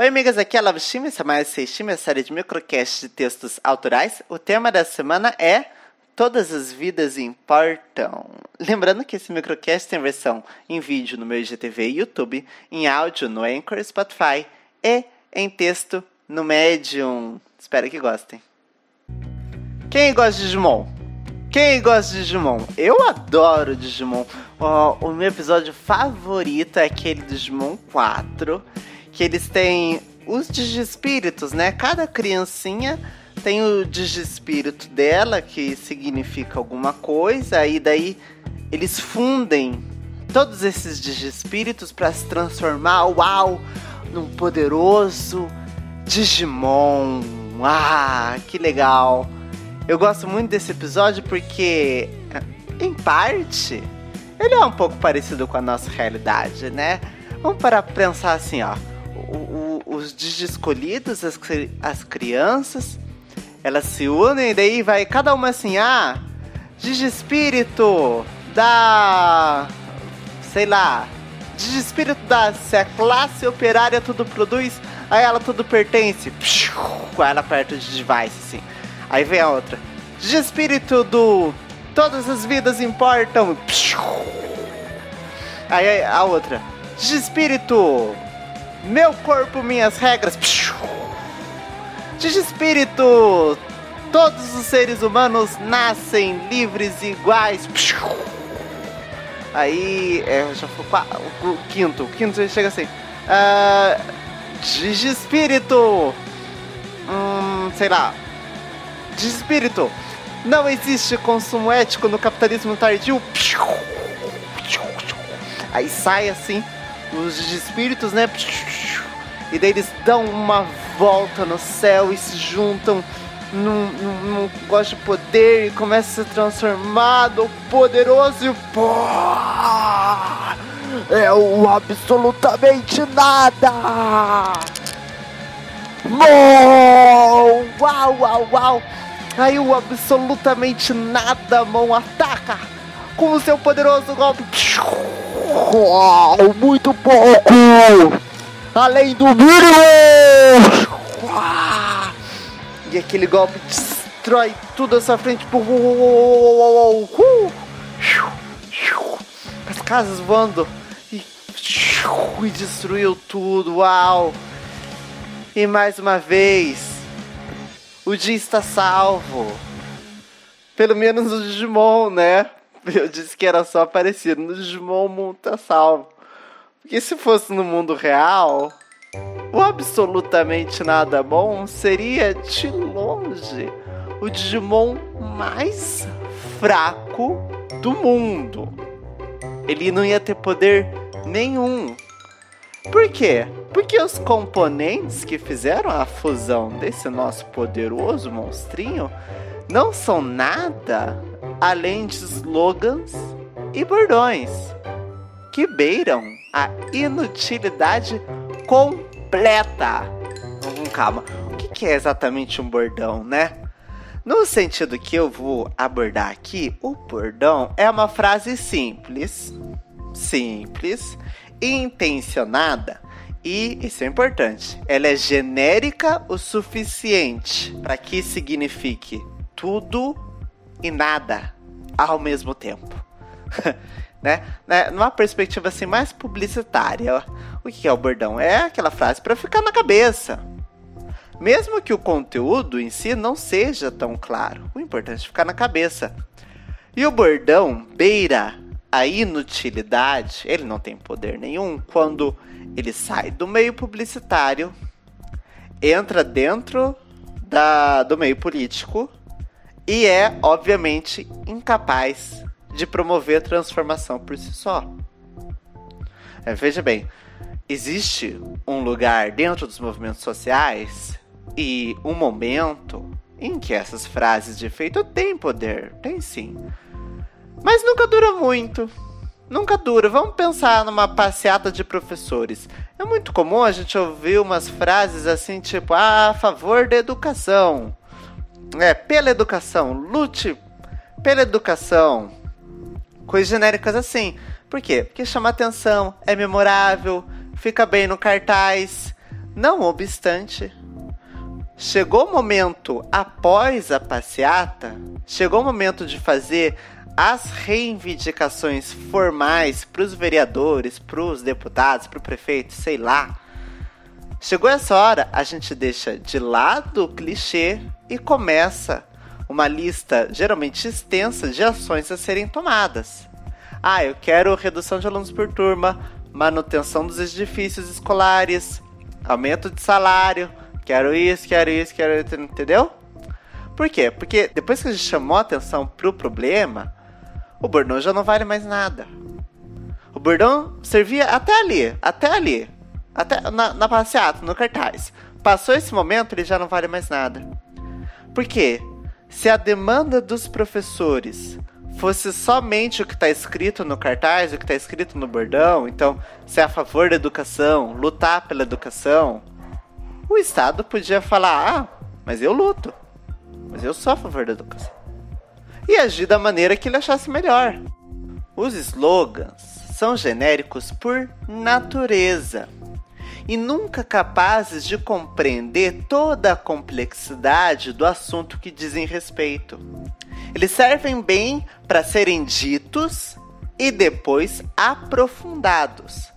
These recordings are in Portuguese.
Oi, amigas, aqui é a Lava Chime, essa é mais Seixime, a série de microcasts de textos autorais. O tema da semana é Todas as vidas importam. Lembrando que esse microcast tem versão em vídeo no meu IGTV e YouTube, em áudio no Anchor, Spotify e em texto no Medium. Espero que gostem. Quem gosta de Digimon? Quem gosta de Digimon? Eu adoro Digimon. Oh, o meu episódio favorito é aquele Digimon 4 que eles têm os digispíritos, né? Cada criancinha tem o digispírito dela, que significa alguma coisa, e daí eles fundem todos esses digispíritos para se transformar, uau, num poderoso Digimon. Ah, que legal! Eu gosto muito desse episódio porque, em parte, ele é um pouco parecido com a nossa realidade, né? Vamos para pensar assim, ó os escolhidos, as, as crianças, elas se unem e daí vai cada uma assim, ah, Digispírito da. sei lá. Digispírito da. Se a classe operária tudo produz, aí ela tudo pertence. Com ela perto de device, assim. Aí vem a outra. Digispírito do. Todas as vidas importam. Aí a outra. Digispírito meu corpo, minhas regras. De espírito, todos os seres humanos nascem livres e iguais. Aí, é, já foi o quinto. O quinto chega assim. Uh, de espírito. Hum, sei lá. De espírito. Não existe consumo ético no capitalismo tardio. Aí sai assim os espíritos, né? E daí eles dão uma volta no céu e se juntam num, num, num gosto de poder e começa a se transformar poderoso e pô, é o absolutamente nada. Mão! Uau, uau, uau! Aí o absolutamente nada mão ataca com o seu poderoso golpe. Muito pouco! além do mínimo! E aquele golpe destrói tudo à sua frente. As casas voando. E, e destruiu tudo. Uau! E mais uma vez, o dia está salvo. Pelo menos o Digimon, né? Eu disse que era só parecido. No Digimon tá salvo. Porque se fosse no mundo real, o absolutamente nada bom seria de longe o Digimon mais fraco do mundo. Ele não ia ter poder nenhum. Por quê? Porque os componentes que fizeram a fusão desse nosso poderoso monstrinho não são nada além de slogans e bordões que beiram a inutilidade completa. Vamos calma. O que é exatamente um bordão, né? No sentido que eu vou abordar aqui, o bordão é uma frase simples, simples, intencionada e isso é importante. Ela é genérica o suficiente para que signifique tudo e nada ao mesmo tempo. né? né? Numa perspectiva assim mais publicitária, o que é o bordão? É aquela frase para ficar na cabeça. Mesmo que o conteúdo em si não seja tão claro, o importante é ficar na cabeça. E o bordão beira a inutilidade, ele não tem poder nenhum quando ele sai do meio publicitário, entra dentro da, do meio político e é, obviamente, incapaz de promover transformação por si só. É, veja bem, existe um lugar dentro dos movimentos sociais e um momento em que essas frases de efeito têm poder, tem sim. Mas nunca dura muito. Nunca dura. Vamos pensar numa passeata de professores. É muito comum a gente ouvir umas frases assim, tipo, ah, a favor da educação. É, pela educação, lute pela educação coisas genéricas assim. Por quê? Porque chama atenção, é memorável, fica bem no cartaz, Não obstante, chegou o momento após a passeata, chegou o momento de fazer as reivindicações formais para os vereadores, para os deputados, para o prefeito, sei lá. Chegou essa hora, a gente deixa de lado o clichê e começa uma lista geralmente extensa de ações a serem tomadas. Ah, eu quero redução de alunos por turma, manutenção dos edifícios escolares, aumento de salário, quero isso, quero isso, quero isso, entendeu? Por quê? Porque depois que a gente chamou atenção pro problema, o bordão já não vale mais nada. O bordão servia até ali, até ali, até na, na passeata, no cartaz. Passou esse momento, ele já não vale mais nada. Por quê? Se a demanda dos professores fosse somente o que está escrito no cartaz, o que está escrito no bordão, então ser é a favor da educação, lutar pela educação, o Estado podia falar: ah, mas eu luto, mas eu sou a favor da educação. E agir da maneira que ele achasse melhor. Os slogans são genéricos por natureza e nunca capazes de compreender toda a complexidade do assunto que dizem respeito. Eles servem bem para serem ditos e depois aprofundados.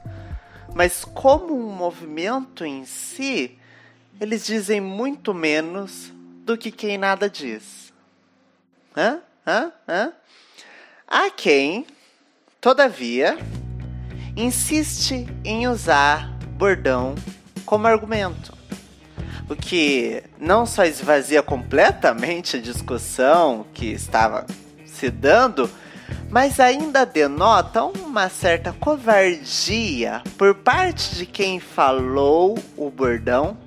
Mas, como um movimento em si, eles dizem muito menos do que quem nada diz. Hã? Hã? Hã? Há quem, todavia, insiste em usar bordão como argumento o que não só esvazia completamente a discussão que estava se dando, mas ainda denota uma certa covardia por parte de quem falou o bordão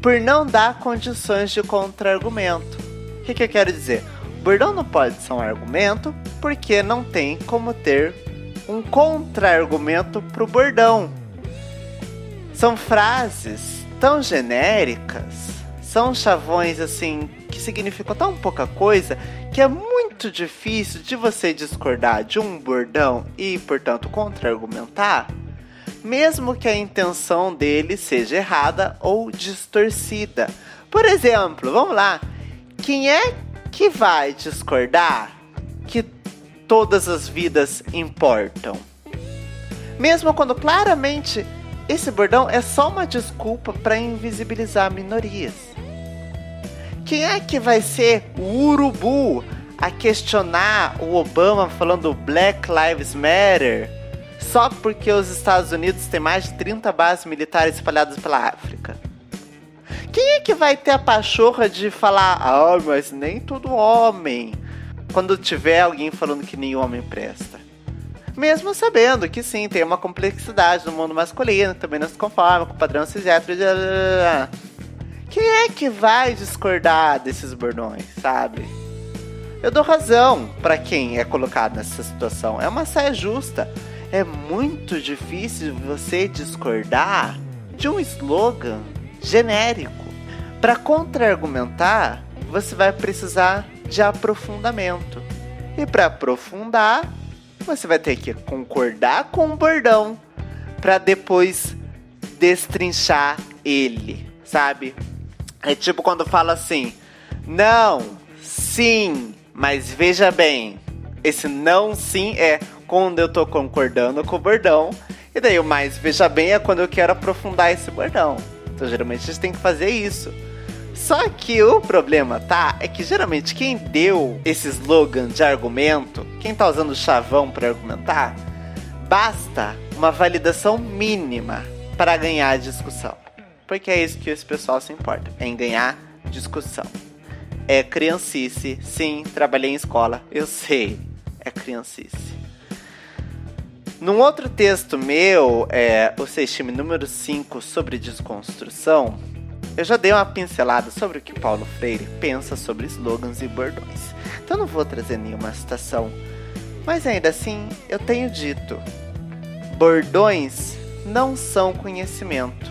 por não dar condições de contra-argumento. O que, que eu quero dizer? O bordão não pode ser um argumento porque não tem como ter um contra-argumento para o bordão. São frases tão genéricas, são chavões assim que significam tão pouca coisa que é muito difícil de você discordar de um bordão e, portanto, contra-argumentar, mesmo que a intenção dele seja errada ou distorcida. Por exemplo, vamos lá, quem é que vai discordar que todas as vidas importam? Mesmo quando claramente esse bordão é só uma desculpa para invisibilizar minorias. Quem é que vai ser o urubu a questionar o Obama falando Black Lives Matter só porque os Estados Unidos têm mais de 30 bases militares espalhadas pela África? Quem é que vai ter a pachorra de falar, ah, mas nem todo homem, quando tiver alguém falando que nenhum homem presta? Mesmo sabendo que sim, tem uma complexidade no mundo masculino, também não se conforma com o padrão cisgênero. Quem é que vai discordar desses bordões, sabe? Eu dou razão para quem é colocado nessa situação. É uma saia justa. É muito difícil você discordar de um slogan genérico. Para contra-argumentar, você vai precisar de aprofundamento. E para aprofundar, você vai ter que concordar com o bordão para depois destrinchar ele, sabe? É tipo quando fala assim: não, sim, mas veja bem. Esse não sim é quando eu tô concordando com o bordão. E daí o mais veja bem é quando eu quero aprofundar esse bordão. Então geralmente a gente tem que fazer isso. Só que o problema, tá? É que geralmente quem deu esse slogan de argumento, quem tá usando chavão para argumentar, basta uma validação mínima para ganhar a discussão. Porque é isso que esse pessoal se importa, é em ganhar discussão. É criancice, sim, trabalhei em escola, eu sei, é criancice. Num outro texto meu, é, o Seixime número 5 sobre desconstrução, eu já dei uma pincelada sobre o que Paulo Freire pensa sobre slogans e bordões, então não vou trazer nenhuma citação. Mas ainda assim, eu tenho dito: bordões não são conhecimento.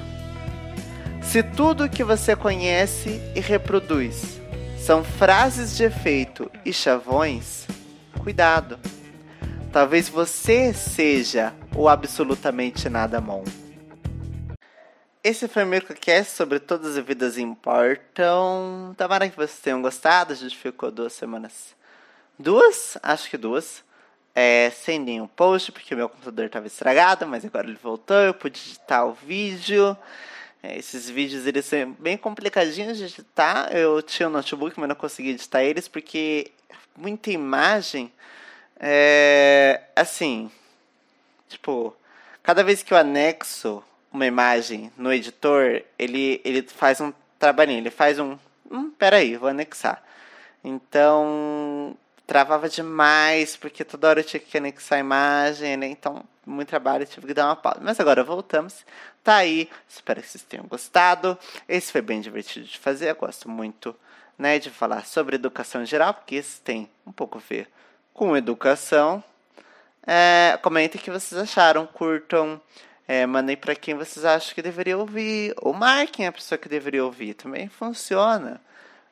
Se tudo que você conhece e reproduz são frases de efeito e chavões, cuidado. Talvez você seja o absolutamente nada bom. Esse foi o MircoCast sobre todas as vidas importam. Tomara que vocês tenham gostado. A gente ficou duas semanas. Duas? Acho que duas. É, sem nenhum post, porque meu computador estava estragado, mas agora ele voltou. Eu pude editar o vídeo. É, esses vídeos eles são bem complicadinhos de editar. Eu tinha um notebook, mas não consegui editar eles porque muita imagem. É, assim, tipo, cada vez que eu anexo uma imagem no editor, ele, ele faz um trabalhinho, ele faz um. Hum, peraí, vou anexar. Então, travava demais, porque toda hora eu tinha que anexar a imagem, né? Então, muito trabalho, tive que dar uma pausa. Mas agora voltamos. Tá aí, espero que vocês tenham gostado. Esse foi bem divertido de fazer, eu gosto muito né, de falar sobre educação geral, porque isso tem um pouco a ver com educação. É, comentem o que vocês acharam, curtam. É, mandem para quem vocês acham que deveria ouvir. Ou marquem a pessoa que deveria ouvir. Também funciona.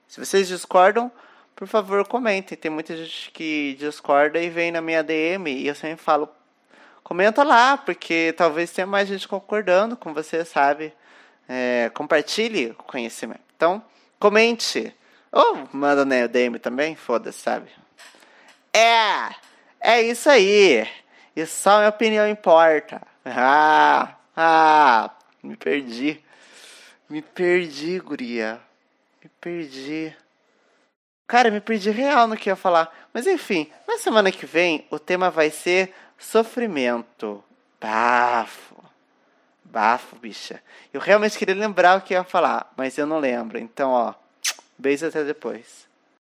Se vocês discordam, por favor, comentem. Tem muita gente que discorda e vem na minha DM e eu sempre falo: comenta lá, porque talvez tenha mais gente concordando com você, sabe? É, compartilhe o conhecimento. Então, comente. Ou manda na DM também, foda-se, sabe? É! É isso aí! E só minha opinião importa. Ah, ah, me perdi. Me perdi, guria. Me perdi. Cara, me perdi real no que ia falar. Mas enfim, na semana que vem o tema vai ser sofrimento. Bafo. Bafo, bicha. Eu realmente queria lembrar o que ia falar, mas eu não lembro. Então, ó, beijo até depois.